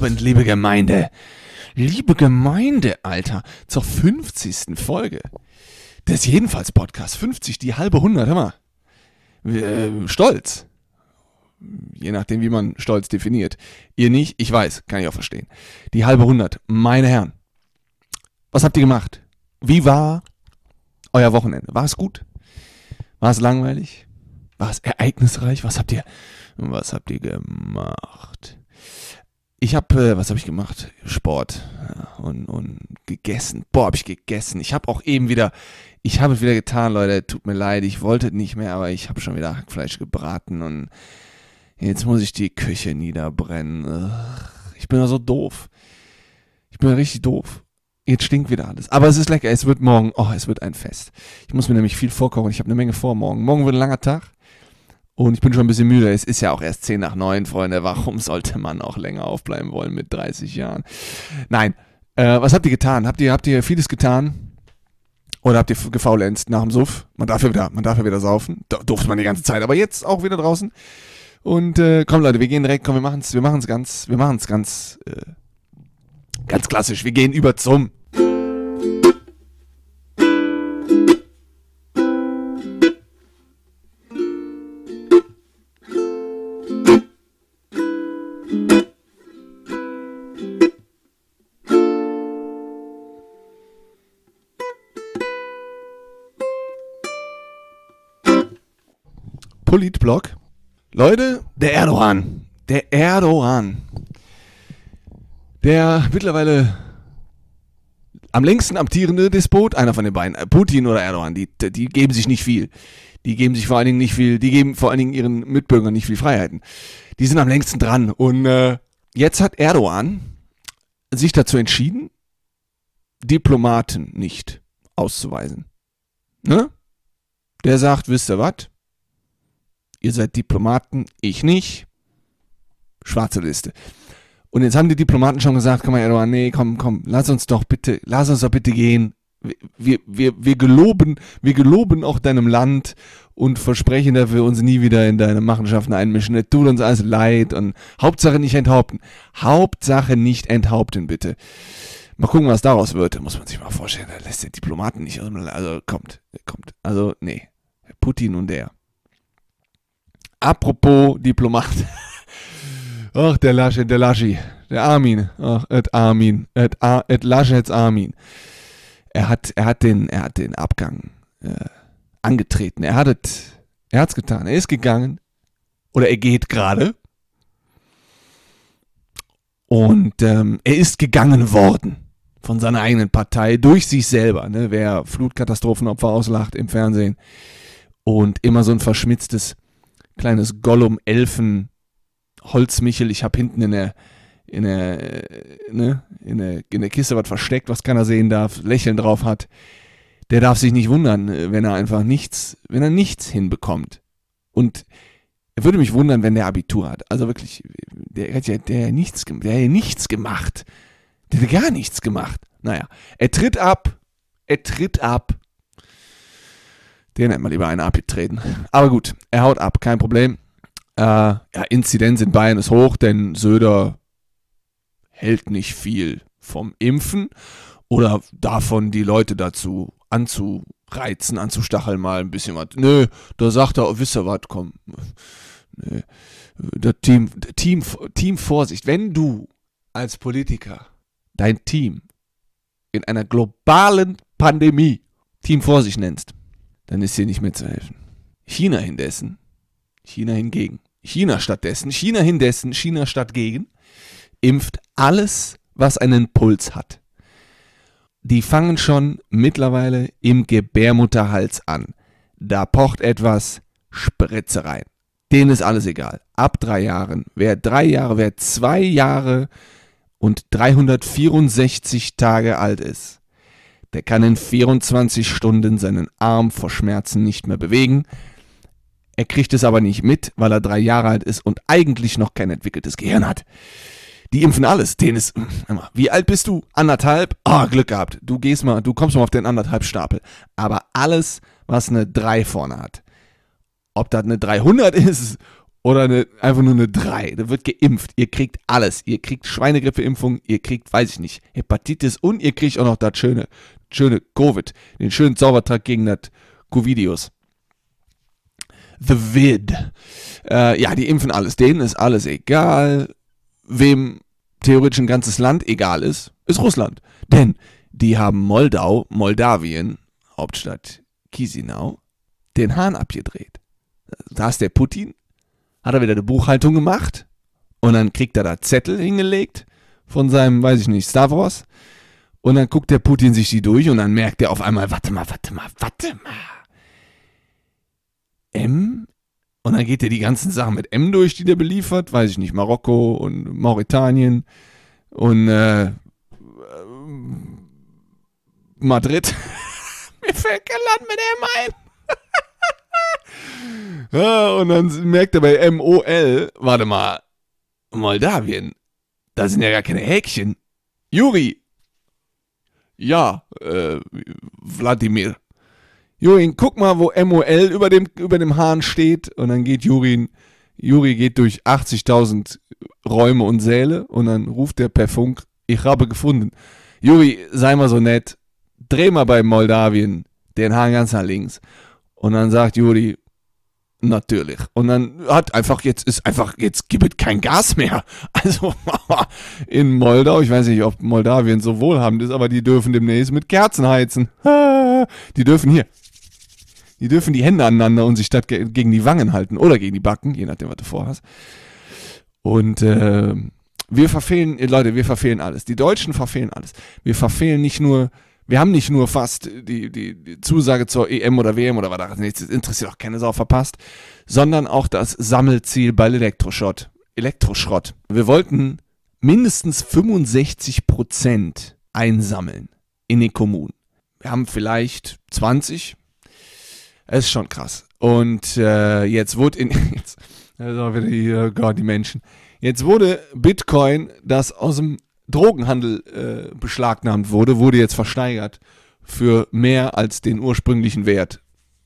Abend, liebe Gemeinde. Liebe Gemeinde, Alter, zur 50. Folge des Jedenfalls Podcasts. 50, die halbe 100, hör mal. Äh, stolz. Je nachdem, wie man Stolz definiert. Ihr nicht, ich weiß, kann ich auch verstehen. Die halbe 100, meine Herren. Was habt ihr gemacht? Wie war euer Wochenende? War es gut? War es langweilig? War es ereignisreich? Was habt ihr, was habt ihr gemacht? Ich habe, äh, was habe ich gemacht? Sport ja, und, und gegessen. Boah, habe ich gegessen. Ich habe auch eben wieder, ich habe es wieder getan, Leute. Tut mir leid, ich wollte nicht mehr, aber ich habe schon wieder Hackfleisch gebraten und jetzt muss ich die Küche niederbrennen. Ich bin ja so doof. Ich bin richtig doof. Jetzt stinkt wieder alles. Aber es ist lecker. Es wird morgen, oh, es wird ein Fest. Ich muss mir nämlich viel vorkochen. Ich habe eine Menge vor morgen. Morgen wird ein langer Tag. Und ich bin schon ein bisschen müde. Es ist ja auch erst 10 nach 9, Freunde. Warum sollte man auch länger aufbleiben wollen mit 30 Jahren? Nein. Äh, was habt ihr getan? Habt ihr, habt ihr vieles getan? Oder habt ihr gefaulenzt nach dem Suff? Man darf ja wieder, man darf ja wieder saufen. Da durfte man die ganze Zeit. Aber jetzt auch wieder draußen. Und äh, komm Leute, wir gehen direkt, komm, wir machen es wir machen's ganz, wir machen es ganz, äh, ganz klassisch. Wir gehen über zum Politblog. Leute, der Erdogan. Der Erdogan. Der mittlerweile am längsten amtierende Despot, einer von den beiden, äh, Putin oder Erdogan, die, die geben sich nicht viel. Die geben sich vor allen Dingen nicht viel, die geben vor allen Dingen ihren Mitbürgern nicht viel Freiheiten. Die sind am längsten dran. Und äh, jetzt hat Erdogan sich dazu entschieden, Diplomaten nicht auszuweisen. Ne? Der sagt, wisst ihr was? Ihr seid Diplomaten, ich nicht. Schwarze Liste. Und jetzt haben die Diplomaten schon gesagt, komm mal, Erdogan, nee, komm, komm, lass uns doch bitte, lass uns doch bitte gehen. Wir, wir, wir geloben, wir geloben auch deinem Land und versprechen, dass wir uns nie wieder in deine Machenschaften einmischen. Es tut uns alles leid und Hauptsache nicht enthaupten. Hauptsache nicht enthaupten, bitte. Mal gucken, was daraus wird. Da muss man sich mal vorstellen, da lässt der Diplomaten nicht Also kommt, kommt. Also, nee. Putin und der. Apropos Diplomat. Ach, der Lasche, der Laschi, der Armin. Ach, et Armin, et, et Laschets Armin. Er hat, er hat den, er hat den Abgang äh, angetreten. Er hat es, er hat's getan. Er ist gegangen. Oder er geht gerade. Und ähm, er ist gegangen worden von seiner eigenen Partei durch sich selber. Ne? Wer Flutkatastrophenopfer auslacht im Fernsehen und immer so ein verschmitztes kleines Gollum-Elfen Holzmichel. Ich habe hinten in der, in der, ne, in der, in der Kiste was versteckt, was keiner sehen darf, Lächeln drauf hat. Der darf sich nicht wundern, wenn er einfach nichts, wenn er nichts hinbekommt. Und er würde mich wundern, wenn der Abitur hat. Also wirklich, der hat ja, der nichts, der ja nichts gemacht. Der hat gar nichts gemacht. Naja, er tritt ab, er tritt ab den hätte man lieber einen abgetreten. Aber gut, er haut ab, kein Problem. Äh, ja, Inzidenz in Bayern ist hoch, denn Söder hält nicht viel vom Impfen oder davon, die Leute dazu anzureizen, anzustacheln, mal ein bisschen was. Nö, da sagt er, oh, wisst ihr was, komm. Nö. Der Team, Team, Team Vorsicht. Wenn du als Politiker dein Team in einer globalen Pandemie Team Vorsicht nennst, dann ist hier nicht mehr zu helfen. China hindessen, China hingegen, China stattdessen, China hindessen, China statt gegen, impft alles, was einen Puls hat. Die fangen schon mittlerweile im Gebärmutterhals an. Da pocht etwas, Spritze rein. Denen ist alles egal. Ab drei Jahren, wer drei Jahre, wer zwei Jahre und 364 Tage alt ist, der kann in 24 Stunden seinen Arm vor Schmerzen nicht mehr bewegen. Er kriegt es aber nicht mit, weil er drei Jahre alt ist und eigentlich noch kein entwickeltes Gehirn hat. Die impfen alles. Den ist, wie alt bist du? Anderthalb? Ah, oh, Glück gehabt. Du gehst mal, du kommst mal auf den anderthalb Stapel. Aber alles, was eine 3 vorne hat, ob das eine 300 ist oder eine, einfach nur eine 3. Da wird geimpft. Ihr kriegt alles. Ihr kriegt Schweinegrippeimpfung, ihr kriegt, weiß ich nicht, Hepatitis und ihr kriegt auch noch das schöne, schöne Covid, den schönen Zaubertrag gegen das Covidius. The Vid. Äh, ja, die impfen alles. Denen ist alles egal. Wem theoretisch ein ganzes Land egal ist, ist Russland. Denn die haben Moldau, Moldawien, Hauptstadt Chisinau, den Hahn abgedreht. Da ist der Putin, hat er wieder eine Buchhaltung gemacht und dann kriegt er da Zettel hingelegt von seinem, weiß ich nicht, Stavros. Und dann guckt der Putin sich die durch und dann merkt er auf einmal, warte mal, warte mal, warte mal. M? Und dann geht er die ganzen Sachen mit M durch, die der beliefert, weiß ich nicht, Marokko und Mauretanien und äh, Madrid. Mir fällt kein Land mit M ein. ja, und dann merkt er bei MOL, warte mal, Moldawien, da sind ja gar keine Häkchen. Juri. Ja, äh, Wladimir. Jurin, guck mal, wo MOL über dem, über dem Hahn steht. Und dann geht Jurin, Juri geht durch 80.000 Räume und Säle und dann ruft er per Funk, ich habe gefunden. Juri, sei mal so nett, dreh mal bei Moldawien den Hahn ganz nach links. Und dann sagt Juri, natürlich. Und dann hat einfach, jetzt ist einfach, jetzt gibt es kein Gas mehr. Also in Moldau, ich weiß nicht, ob Moldawien so wohlhabend ist, aber die dürfen demnächst mit Kerzen heizen. Die dürfen hier die dürfen die Hände aneinander und sich statt gegen die Wangen halten oder gegen die Backen, je nachdem, was du vorhast. Und äh, wir verfehlen, Leute, wir verfehlen alles. Die Deutschen verfehlen alles. Wir verfehlen nicht nur, wir haben nicht nur fast die, die, die Zusage zur EM oder WM oder was da nichts interessiert auch keine Sau verpasst, sondern auch das Sammelziel bei Elektroschrott. Elektroschrott. Wir wollten mindestens 65 Prozent einsammeln in den Kommunen. Wir haben vielleicht 20, es ist schon krass. Und äh, jetzt wurde in. Jetzt, also wieder die, oh Gott, die Menschen. Jetzt wurde Bitcoin, das aus dem Drogenhandel äh, beschlagnahmt wurde, wurde jetzt versteigert für mehr als den ursprünglichen Wert,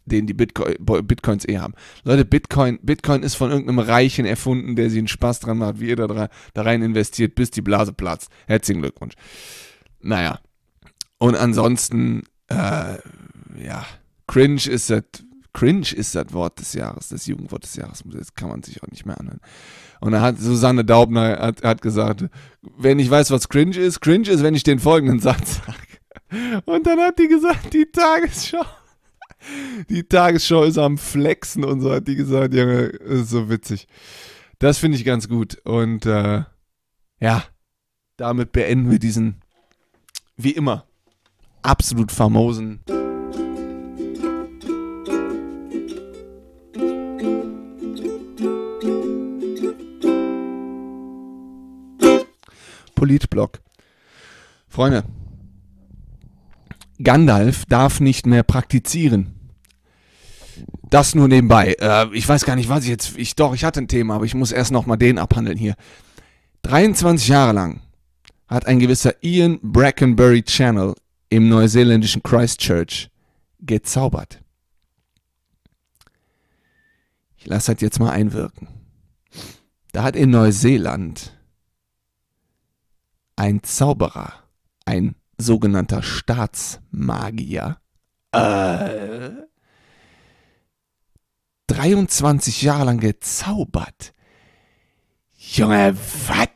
den die Bitcoin, Bitcoins eh haben. Leute, Bitcoin, Bitcoin ist von irgendeinem Reichen erfunden, der sich einen Spaß dran macht, wie ihr da, da rein investiert, bis die Blase platzt. Herzlichen Glückwunsch. Naja. Und ansonsten, äh, ja Cringe ist das, Cringe ist das Wort des Jahres, das Jugendwort des Jahres. Das kann man sich auch nicht mehr anhören. Und da hat Susanne Daubner hat, hat gesagt, wenn ich weiß, was Cringe ist, Cringe ist, wenn ich den folgenden Satz sage. Und dann hat die gesagt, die Tagesschau. Die Tagesschau ist am Flexen und so hat die gesagt, Junge, ist so witzig. Das finde ich ganz gut. Und äh, ja, damit beenden wir diesen, wie immer, absolut famosen Politblog. Freunde, Gandalf darf nicht mehr praktizieren. Das nur nebenbei. Äh, ich weiß gar nicht, was ich jetzt. Ich doch, ich hatte ein Thema, aber ich muss erst noch mal den abhandeln hier. 23 Jahre lang hat ein gewisser Ian Brackenbury Channel im neuseeländischen Christchurch gezaubert. Ich lasse das jetzt mal einwirken. Da hat in Neuseeland ein Zauberer, ein sogenannter Staatsmagier, äh, 23 Jahre lang gezaubert. Junge, was?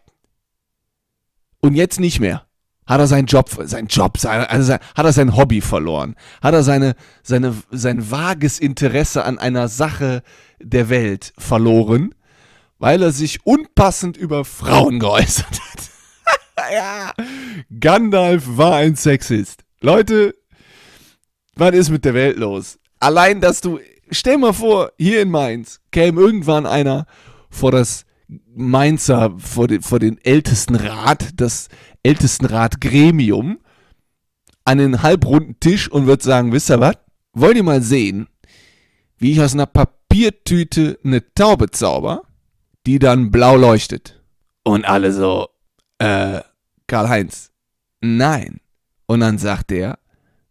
Und jetzt nicht mehr. Hat er seinen Job, sein Job, also sein, hat er sein Hobby verloren? Hat er seine, seine, sein vages Interesse an einer Sache der Welt verloren, weil er sich unpassend über Frauen geäußert hat? Ja, Gandalf war ein Sexist. Leute, was ist mit der Welt los? Allein, dass du, stell mal vor, hier in Mainz käme irgendwann einer vor das Mainzer, vor den, vor den ältesten Rat, das ältesten Rat-Gremium, an den halbrunden Tisch und wird sagen, wisst ihr was? Wollt ihr mal sehen, wie ich aus einer Papiertüte eine Taube zauber, die dann blau leuchtet? Und alle so, äh, Karl-Heinz, nein. Und dann sagt er,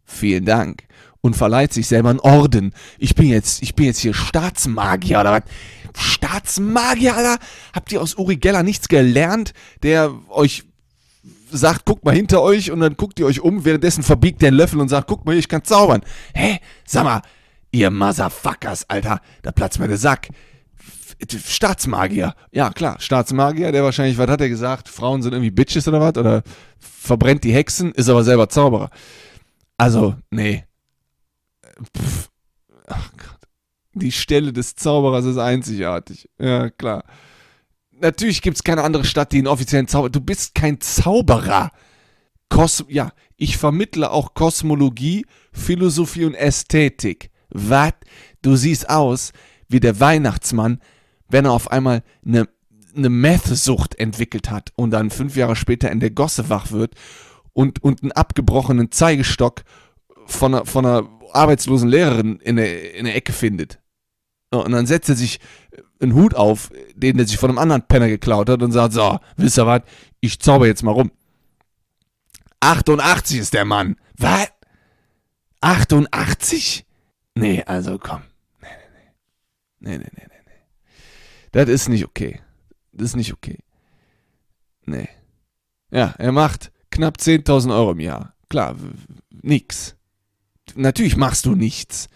vielen Dank. Und verleiht sich selber einen Orden. Ich bin jetzt, ich bin jetzt hier Staatsmagier oder was? Staatsmagier, Alter? Habt ihr aus Uri Geller nichts gelernt, der euch sagt, guckt mal hinter euch und dann guckt ihr euch um, währenddessen verbiegt der einen Löffel und sagt, guckt mal, ich kann zaubern. Hä? Sag mal, ihr Motherfuckers, Alter, da platzt mir der Sack. Staatsmagier. Ja, klar, Staatsmagier, der wahrscheinlich, was hat er gesagt? Frauen sind irgendwie Bitches oder was? Oder verbrennt die Hexen, ist aber selber Zauberer. Also, nee. Pff. Ach Gott. Die Stelle des Zauberers ist einzigartig. Ja, klar. Natürlich gibt es keine andere Stadt, die einen offiziellen Zauberer. Du bist kein Zauberer. Kos ja, ich vermittle auch Kosmologie, Philosophie und Ästhetik. Was? Du siehst aus wie der Weihnachtsmann, wenn er auf einmal eine, eine Meth-Sucht entwickelt hat und dann fünf Jahre später in der Gosse wach wird und, und einen abgebrochenen Zeigestock von einer, von einer arbeitslosen Lehrerin in der, in der Ecke findet. Und dann setzt er sich einen Hut auf, den er sich von einem anderen Penner geklaut hat und sagt, so, wisst ihr was, ich zauber jetzt mal rum. 88 ist der Mann. Was? 88? Nee, also komm. Nee, nee, nee. Nee, nee, nee, nee, nee. Das ist nicht okay. Das ist nicht okay. Nee. Ja, er macht knapp 10.000 Euro im Jahr. Klar, nix. Natürlich machst du nichts.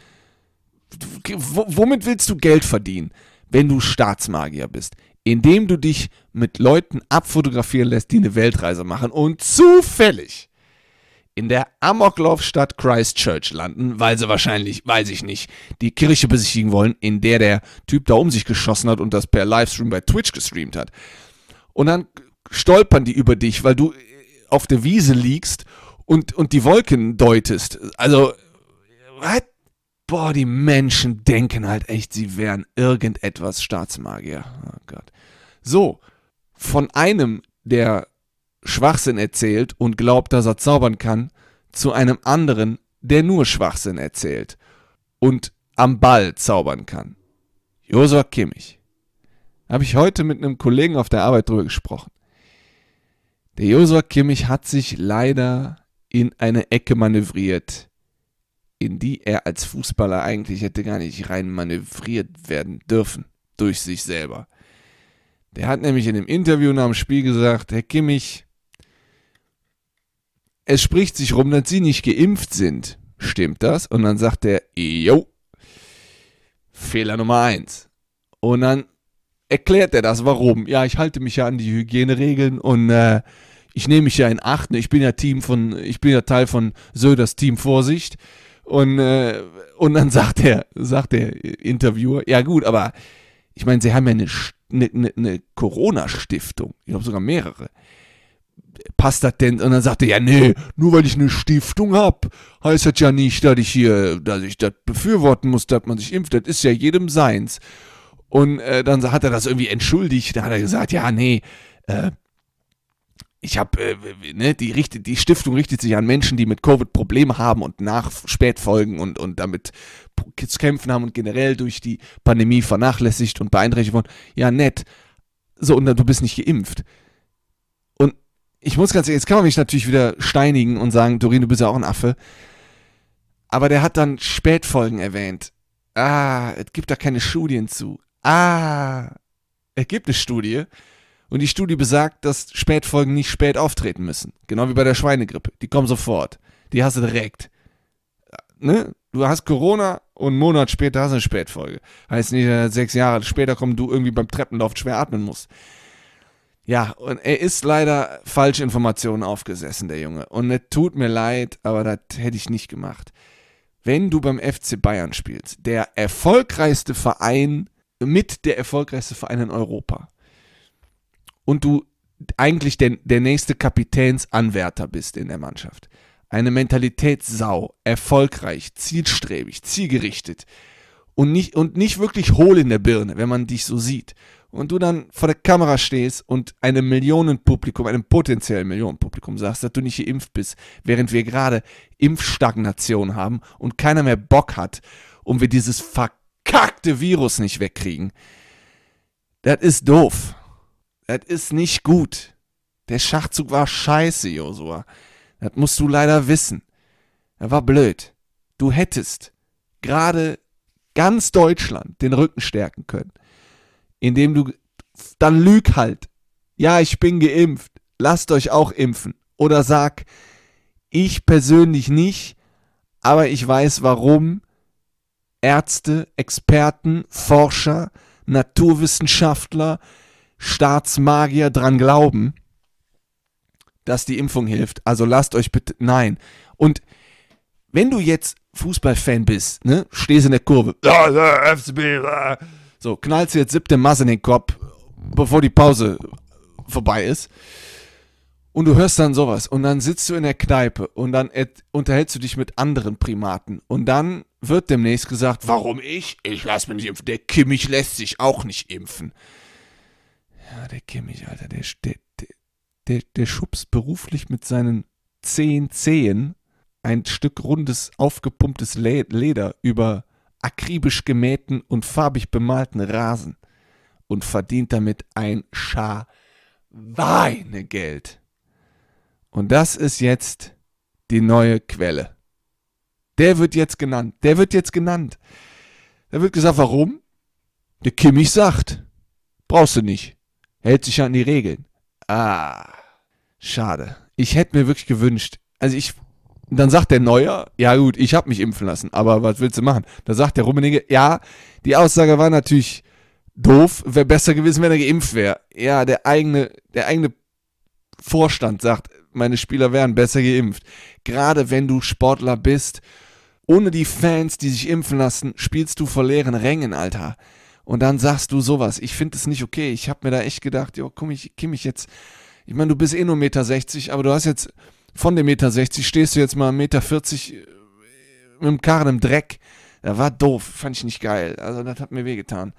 womit willst du Geld verdienen? wenn du Staatsmagier bist, indem du dich mit Leuten abfotografieren lässt, die eine Weltreise machen und zufällig in der Amoklaufstadt Christchurch landen, weil sie wahrscheinlich, weiß ich nicht, die Kirche besichtigen wollen, in der der Typ da um sich geschossen hat und das per Livestream bei Twitch gestreamt hat. Und dann stolpern die über dich, weil du auf der Wiese liegst und, und die Wolken deutest. Also, was? boah, die Menschen denken halt echt, sie wären irgendetwas Staatsmagier. Oh Gott. So, von einem, der Schwachsinn erzählt und glaubt, dass er zaubern kann, zu einem anderen, der nur Schwachsinn erzählt und am Ball zaubern kann. Josua Kimmich. Habe ich heute mit einem Kollegen auf der Arbeit drüber gesprochen. Der Josua Kimmich hat sich leider in eine Ecke manövriert, in die er als Fußballer eigentlich hätte gar nicht rein manövriert werden dürfen durch sich selber. Der hat nämlich in dem Interview nach dem Spiel gesagt, Herr Kimmich, es spricht sich rum, dass Sie nicht geimpft sind. Stimmt das? Und dann sagt er, jo, Fehler Nummer eins. Und dann erklärt er das, warum. Ja, ich halte mich ja an die Hygieneregeln und äh, ich nehme mich ja in Acht. Ich bin ja Team von, ich bin ja Teil von Söders Team Vorsicht. Und, äh, und dann sagt der, sagt der Interviewer, ja gut, aber ich meine, sie haben ja eine, eine, eine ne Corona-Stiftung. Ich glaube sogar mehrere. Passt das denn? Und dann sagt er, ja, nee, nur weil ich eine Stiftung habe, heißt das ja nicht, dass ich hier, dass ich das befürworten muss, dass man sich impft. Das ist ja jedem seins. Und äh, dann hat er das irgendwie entschuldigt. Da hat er gesagt, ja, nee, äh, ich habe, äh, ne, die, die Stiftung richtet sich an Menschen, die mit Covid Probleme haben und nach Spätfolgen und, und damit zu kämpfen haben und generell durch die Pandemie vernachlässigt und beeinträchtigt wurden. Ja, nett. So, und dann, du bist nicht geimpft. Ich muss ganz ehrlich, jetzt kann man mich natürlich wieder steinigen und sagen, Dorin, du bist ja auch ein Affe. Aber der hat dann Spätfolgen erwähnt. Ah, es gibt da keine Studien zu. Ah, es gibt eine Studie, und die Studie besagt, dass Spätfolgen nicht spät auftreten müssen. Genau wie bei der Schweinegrippe. Die kommen sofort. Die hast du direkt. Ne? Du hast Corona und einen Monat später hast du eine Spätfolge. Heißt nicht, dass sechs Jahre später kommen, du irgendwie beim Treppenlauf schwer atmen musst. Ja, und er ist leider Falschinformationen aufgesessen, der Junge. Und es tut mir leid, aber das hätte ich nicht gemacht. Wenn du beim FC Bayern spielst, der erfolgreichste Verein, mit der erfolgreichste Verein in Europa, und du eigentlich der, der nächste Kapitänsanwärter bist in der Mannschaft. Eine Mentalitätssau, erfolgreich, zielstrebig, zielgerichtet und nicht, und nicht wirklich hohl in der Birne, wenn man dich so sieht. Und du dann vor der Kamera stehst und einem Millionenpublikum, einem potenziellen Millionenpublikum sagst, dass du nicht geimpft bist, während wir gerade Impfstagnation haben und keiner mehr Bock hat und wir dieses verkackte Virus nicht wegkriegen. Das ist doof. Das ist nicht gut. Der Schachzug war scheiße, Josua. Das musst du leider wissen. Er war blöd. Du hättest gerade ganz Deutschland den Rücken stärken können. indem du dann lüg halt. Ja, ich bin geimpft. Lasst euch auch impfen. Oder sag, ich persönlich nicht, aber ich weiß warum Ärzte, Experten, Forscher, Naturwissenschaftler, Staatsmagier dran glauben, dass die Impfung hilft. Also lasst euch bitte, nein. Und wenn du jetzt Fußballfan bist, ne, stehst in der Kurve, so, knallst dir jetzt siebte Masse in den Kopf, bevor die Pause vorbei ist. Und du hörst dann sowas und dann sitzt du in der Kneipe und dann unterhältst du dich mit anderen Primaten und dann wird demnächst gesagt, warum ich? Ich lass mich nicht impfen. Der Kimmich lässt sich auch nicht impfen. Ja, der Kimmich, Alter, der, der, der, der schubst beruflich mit seinen zehn Zehen ein Stück rundes, aufgepumptes Leder über akribisch gemähten und farbig bemalten Rasen und verdient damit ein Schweinegeld. Und das ist jetzt die neue Quelle. Der wird jetzt genannt. Der wird jetzt genannt. Da wird gesagt, warum? Der Kimmich sagt, brauchst du nicht. Hält sich an die Regeln. Ah, schade. Ich hätte mir wirklich gewünscht, also ich, dann sagt der Neuer, ja gut, ich habe mich impfen lassen, aber was willst du machen? Da sagt der Rummenigge, ja, die Aussage war natürlich doof, wäre besser gewesen, wenn er geimpft wäre. Ja, der eigene, der eigene Vorstand sagt, meine Spieler wären besser geimpft. Gerade wenn du Sportler bist, ohne die Fans, die sich impfen lassen, spielst du vor leeren Rängen, Alter. Und dann sagst du sowas. Ich finde es nicht okay. Ich habe mir da echt gedacht, jo, komm, ich, komm ich jetzt. Ich meine, du bist eh nur 1,60 Meter, aber du hast jetzt von dem Meter 60 stehst du jetzt mal 1,40 Meter äh, mit dem Karren im Dreck. Da war doof, fand ich nicht geil. Also das hat mir wehgetan.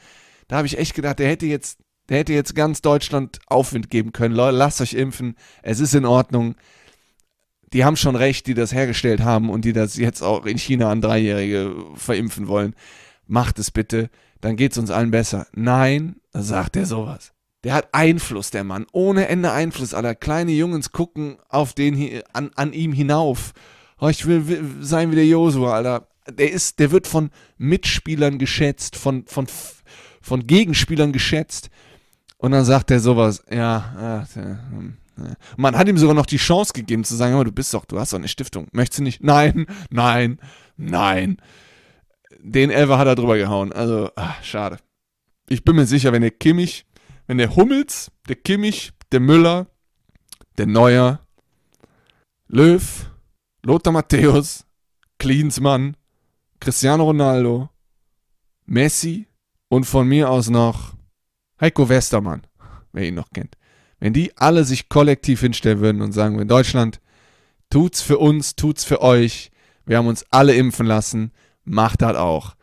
Da habe ich echt gedacht, der hätte jetzt, der hätte jetzt ganz Deutschland Aufwind geben können. Leute, lasst euch impfen. Es ist in Ordnung. Die haben schon recht, die das hergestellt haben und die das jetzt auch in China an Dreijährige verimpfen wollen. Macht es bitte dann geht es uns allen besser. Nein, sagt er sowas. Der hat Einfluss, der Mann. Ohne Ende Einfluss. Alter, kleine Jungs gucken auf den, an, an ihm hinauf. Oh, ich will, will sein wie der Josua, Alter. Der ist, der wird von Mitspielern geschätzt, von, von, von Gegenspielern geschätzt. Und dann sagt er sowas, ja, äh, äh, man hat ihm sogar noch die Chance gegeben zu sagen, aber du bist doch, du hast doch eine Stiftung. Möchtest du nicht? Nein, nein, nein den Elfer hat er drüber gehauen. Also, ach, schade. Ich bin mir sicher, wenn der Kimmich, wenn der Hummels, der Kimmich, der Müller, der Neuer, Löw, Lothar Matthäus, Klinsmann, Cristiano Ronaldo, Messi und von mir aus noch Heiko Westermann, wer ihn noch kennt. Wenn die alle sich kollektiv hinstellen würden und sagen, in Deutschland, tut's für uns, tut's für euch, wir haben uns alle impfen lassen, macht das auch.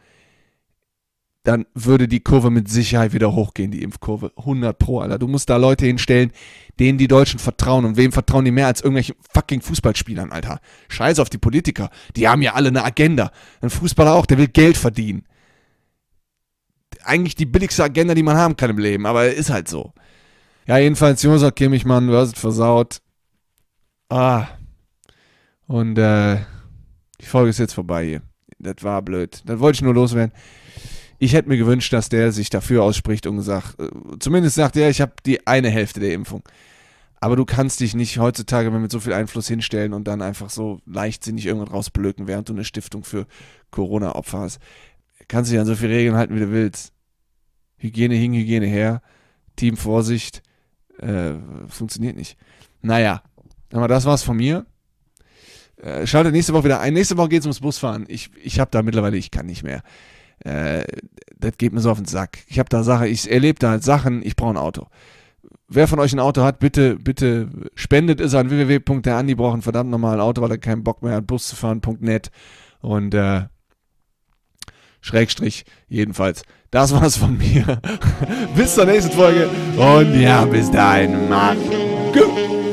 Dann würde die Kurve mit Sicherheit wieder hochgehen, die Impfkurve. 100 Pro, Alter. Du musst da Leute hinstellen, denen die Deutschen vertrauen. Und wem vertrauen die mehr als irgendwelchen fucking Fußballspielern, Alter? Scheiß auf die Politiker. Die haben ja alle eine Agenda. Ein Fußballer auch, der will Geld verdienen. Eigentlich die billigste Agenda, die man haben kann im Leben, aber ist halt so. Ja, jedenfalls, Josef Kimmich, Mann, du hast es versaut. Ah. Und, äh, die Folge ist jetzt vorbei hier das war blöd. Das wollte ich nur loswerden. Ich hätte mir gewünscht, dass der sich dafür ausspricht und sagt, äh, zumindest sagt er, ich habe die eine Hälfte der Impfung. Aber du kannst dich nicht heutzutage mit so viel Einfluss hinstellen und dann einfach so leichtsinnig irgendwann rausblöken, während du eine Stiftung für Corona-Opfer hast. Kannst dich an so viele Regeln halten, wie du willst. Hygiene hin, Hygiene her. Team Vorsicht. Äh, funktioniert nicht. Naja, aber das war's von mir. Äh, schaltet nächste Woche wieder ein. Nächste Woche geht es ums Busfahren. Ich, ich habe da mittlerweile, ich kann nicht mehr. Äh, das geht mir so auf den Sack. Ich habe da Sachen, ich erlebe da halt Sachen, ich brauche ein Auto. Wer von euch ein Auto hat, bitte, bitte spendet es an www.derandi braucht ein verdammt normalen Auto, weil er keinen Bock mehr hat, Bus zu fahren.net und äh, Schrägstrich, jedenfalls. Das war's von mir. bis zur nächsten Folge und ja, bis dahin, mach gut.